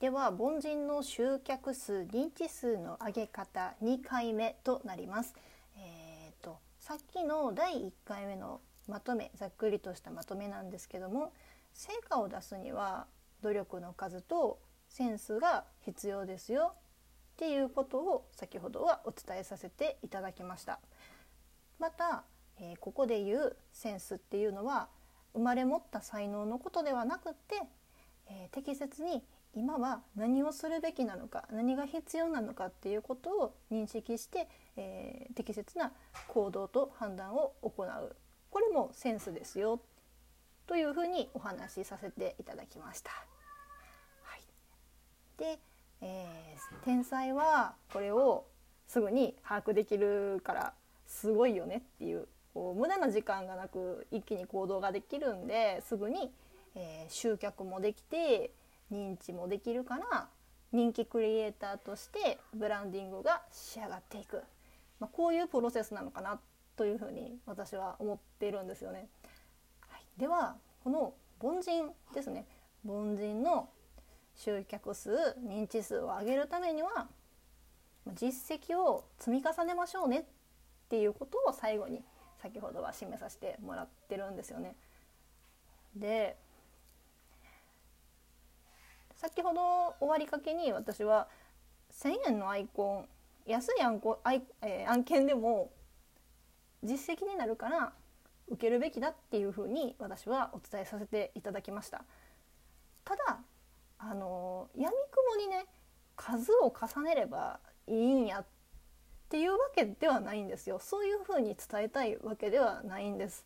では凡人の集客数認知数の上げ方2回目となります。えーと、さっきの第1回目のまとめざっくりとしたまとめなんですけども成果を出すには努力の数とセンスが必要ですよっていうことを先ほどはお伝えさせていただきました。また、えー、ここで言うセンスっていうのは生まれ持った才能のことではなくって、えー、適切に今は何をするべきなのか何が必要なのかっていうことを認識して、えー、適切な行動と判断を行うこれもセンスですよというふうにお話しさせていただきました。はい、で、えー、天才はこれをすぐに把握できるからすごいよねっていうこう無駄な時間がなく一気に行動ができるんですぐに、えー、集客もできて認知もできるから人気クリエイターとしてブランディングが仕上がっていく、まあ、こういうプロセスなのかなというふうに私は思っているんですよね。はい、ではこの凡人ですね凡人の集客数認知数を上げるためには実績を積み重ねましょうねっていうことを最後に先ほどは示させてもらってるんですよね。で先ほど終わりかけに私は1,000円のアイコン安い案こアイ、えー、案件でも実績になるから受けるべきだっていうふうに私はお伝えさせていただきました。ただあの闇雲にね数を重ねればいいんやっていうわけではないんですよそういうふうに伝えたいわけではないんです。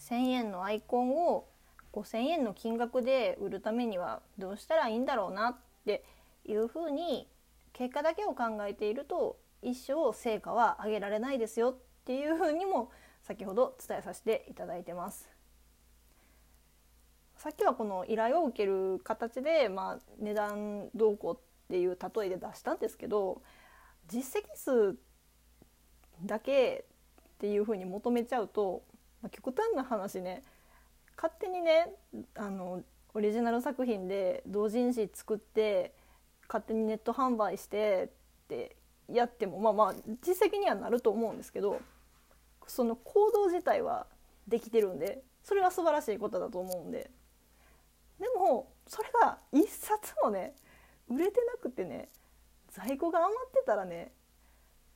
1,000円のアイコンを5,000円の金額で売るためにはどうしたらいいんだろうなっていうふうに結果だけを考えていると一生成果は上げられないですよっていうふうにも先ほど伝えさせていただいてます。さっきはこの依頼を受ける形で、まあ、値段動向っていう例えで出したんですけど実績数だけっていうふうに求めちゃうと、まあ、極端な話ね勝手にねあのオリジナル作品で同人誌作って勝手にネット販売してってやってもまあまあ実績にはなると思うんですけどその行動自体はできてるんでそれは素晴らしいことだと思うんででもそれが一冊もね売れてなくてね在庫が余ってたらね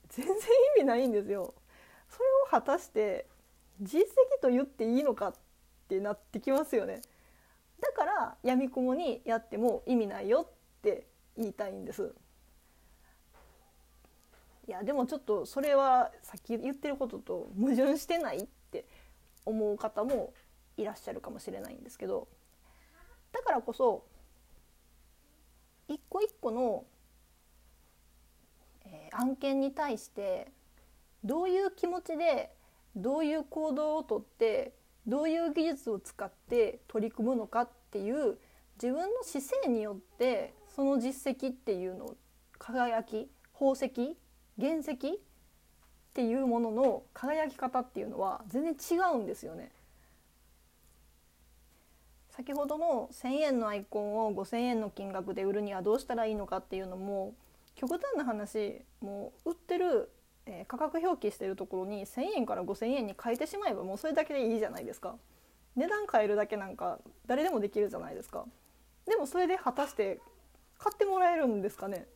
全然意味ないんですよ。それを果たして実績と言っていいのかっってなってきますよね。だからやみくもにやっても意味ないよって言いたいんです。いやでもちょっとそれはさっき言ってることと矛盾してないって思う方もいらっしゃるかもしれないんですけどだからこそ一個一個の、えー、案件に対してどういう気持ちでどういう行動をとってどういう技術を使って取り組むのかっていう自分の姿勢によってその実績っていうの輝き宝石原石っていうものの輝き方っていうのは全然違うんですよね。先ほどの1,000円のアイコンを5,000円の金額で売るにはどうしたらいいのかっていうのも極端な話もう売ってるえー、価格表記してるところに1,000円から5,000円に変えてしまえばもうそれだけでいいじゃないですか。値段変えるだけなんか誰でもできるじゃないですか。でもそれで果たして買ってもらえるんですかね。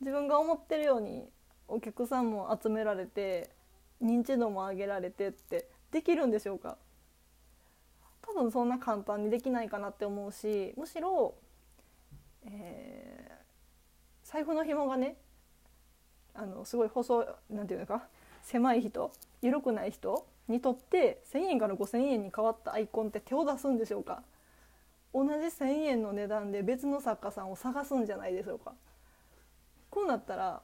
自分が思ってるようにお客さんも集められて認知度も上げられてってできるんでしょうか。多分そんな簡単にできないかなって思うしむしろ、えー、財布の紐がねあのすごい細なんていうのか狭い人緩くない人にとって1,000円から5,000円に変わったアイコンって手を出すんでしょうか。同じ1,000円の値段で別の作家さんを探すんじゃないでしょうか。こうなったら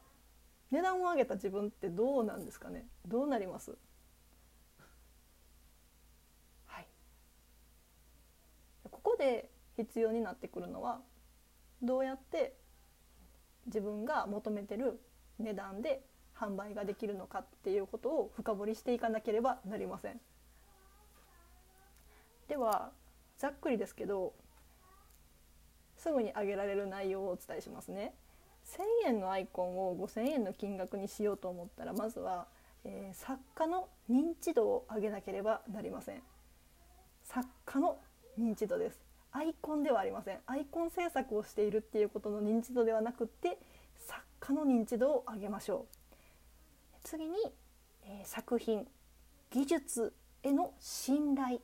値段を上げた自分ってどうなんですかね。どうなります？はい。ここで必要になってくるのはどうやって自分が求めてる値段で販売ができるのかっていうことを深掘りしていかなければなりません。ではざっくりですけどすぐに上げられる内容をお伝えしますね。1,000円のアイコンを5,000円の金額にしようと思ったらまずは、えー、作家の認知度を上げなければなりません。作家の認知度です。アイコンではありません。アイコン制作をしているっていうことの認知度ではなくって作家の認知度を上げましょう。次に、えー、作品技術への信頼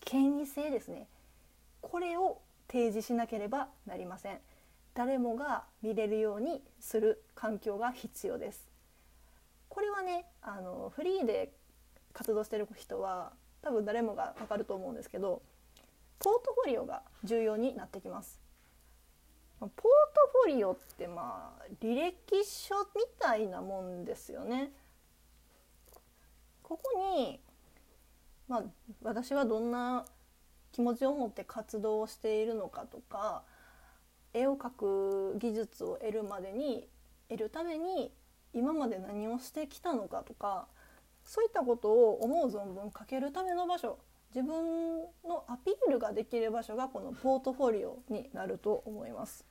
権威性ですね。これを提示しなければなりません。誰もが見れるようにする環境が必要です。これはねあのフリーで活動してる人は多分誰もがわかると思うんですけどポートフォリオが重要になってきます。ポートフォリオってまあ履歴書みたいなもんですよね。ここにまあ、私はどんな気持ちを持って活動をしているのかとか絵を描く技術を得るまでに得るために今まで何をしてきたのかとかそういったことを思う存分書けるための場所自分のアピールができる場所がこのポートフォリオになると思います。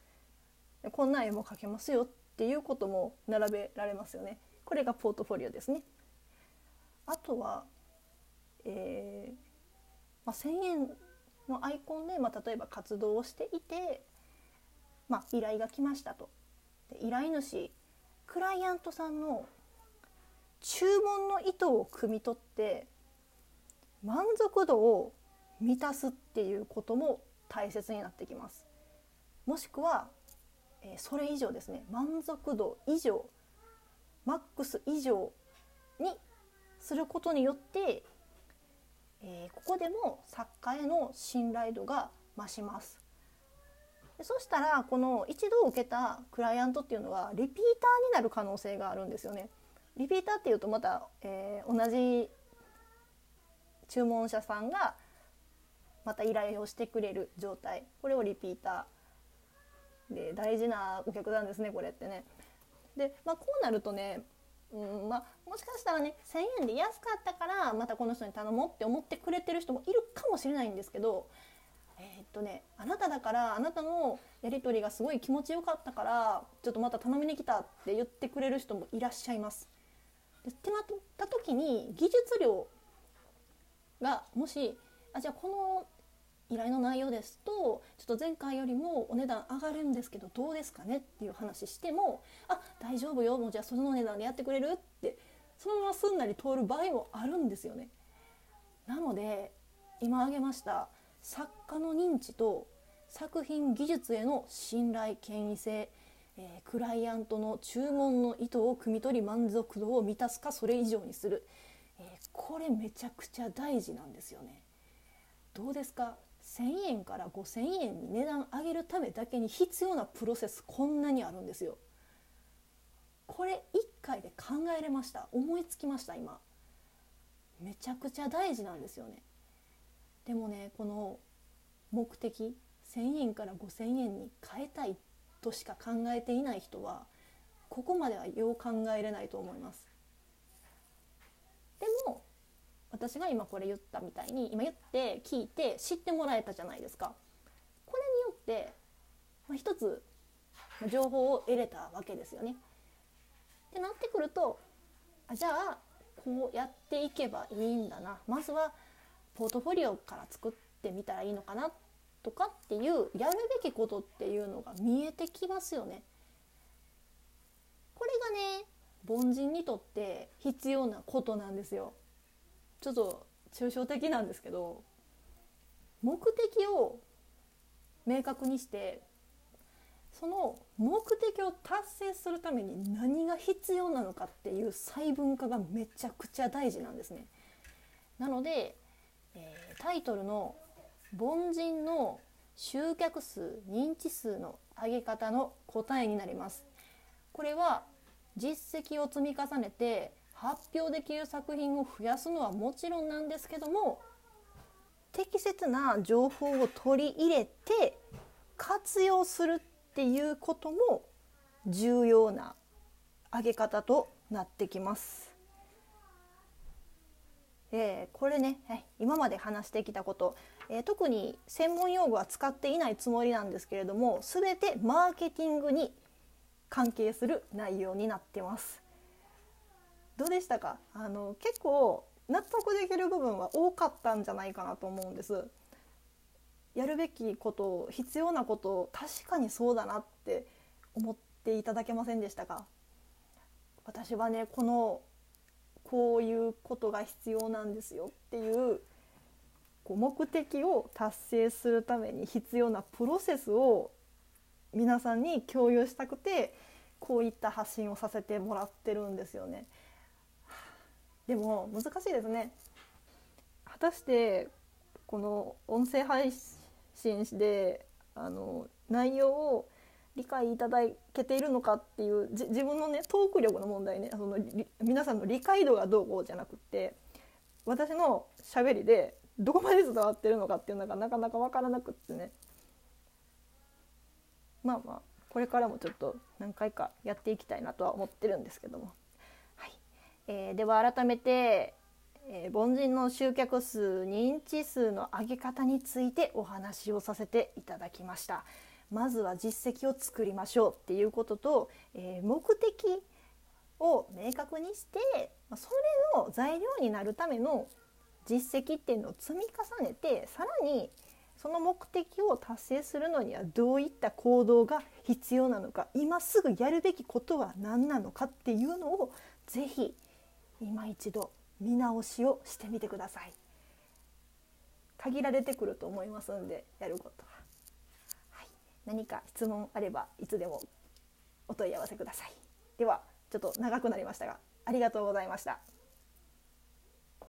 こんな絵も描けますよっていうことも並べられますよね。これがポートフォリオですね。あとはえー、まあ、1,000円のアイコンで、まあ、例えば活動をしていて、まあ、依頼が来ましたと。で依頼主クライアントさんの注文の意図を汲み取って満足度を満たすっていうことも大切になってきます。もしくは、え、それ以上ですね満足度以上マックス以上にすることによってえー、ここでも作家への信頼度が増します。でそしたらこの一度受けたクライアントっていうのはリピーターになる可能性があるんですよね。リピーターっていうとまた、えー、同じ注文者さんがまた依頼をしてくれる状態これをリピーターで大事なお客さんですねこれってね。で、まあ、こうなるとねうんまあ、もしかしたらね1,000円で安かったからまたこの人に頼もうって思ってくれてる人もいるかもしれないんですけどえー、っとねあなただからあなたのやり取りがすごい気持ちよかったからちょっとまた頼みに来たって言ってくれる人もいらっしゃいます。でってなった時に技術量がもしあじゃあこの依頼の内容ですとちょっと前回よりもお値段上がるんですけどどうですかねっていう話してもあ大丈夫よもうじゃあその値段でやってくれるってそのまますんなり通る場合もあるんですよね。なので今挙げました作家の認知と作品技術への信頼権威性、えー、クライアントの注文の意図を汲み取り満足度を満たすかそれ以上にする、これめちゃくちゃ大事なんですよね。どうですか？1,000円から5,000円に値段上げるためだけに必要なプロセスこんなにあるんですよ。これ1回で考えれました？思いつきました？今。めちゃくちゃ大事なんですよね。でもねこの目的1,000円から5,000円に変えたいとしか考えていない人はここまではよう考えれないと思います。でも私が今これ言ったみたいに今言って聞いて知ってもらえたじゃないですか。これによって、まあ、一つ情報を得れたわけですよね。ってなってくるとあじゃあこうやっていけばいいんだなまずはポートフォリオから作ってみたらいいのかなとかっていうやるべきことっていうのが見えてきますよね。これがね凡人にとって必要なことなんですよ。ちょっと抽象的なんですけど目的を明確にしてその目的を達成するために何が必要なのかっていう細分化がめちゃくちゃ大事なんですね。なので、えー、タイトルの「凡人の集客数認知数の上げ方の答え」になります。これは実績を積み重ねて発表できる作品を増やすのはもちろんなんですけども適切な情報を取り入れて活用するっていうことも重要な上げ方となってきます。えー、これね、はい、今まで話してきたこと、えー、特に専門用語は使っていないつもりなんですけれども全てマーケティングに関係する内容になってます。どうでしたか？あの結構納得できる部分は多かったんじゃないかなと思うんです。やるべきこと必要なこと確かにそうだなって思っていただけませんでしたか？私はねこのこういうことが必要なんですよっていうこう目的を達成するために必要なプロセスを皆さんに共有したくてこういった発信をさせてもらってるんですよね。でも難しいですね。果たしてこの音声配信であの内容を理解いただけているのかっていう自分のねトーク力の問題ねその皆さんの理解度がどうこうじゃなくて私のしゃべりでどこまで伝わってるのかっていうのがなかなか分からなくってねまあまあこれからもちょっと何回かやっていきたいなとは思ってるんですけども、えー、では改めて、えー、凡人の集客数認知数の上げ方についてお話をさせていただきました。まずは実績を作りましょうっていうことと、えー、目的を明確にしてそれの材料になるための実績っていうのを積み重ねてさらにその目的を達成するのにはどういった行動が必要なのか今すぐやるべきことは何なのかっていうのをぜひ今一度見直しをしてみてください。限られてくると思いますんでやることは。はい、何か質問あればいつでもお問い合わせください。ではちょっと長くなりましたがありがとうございました。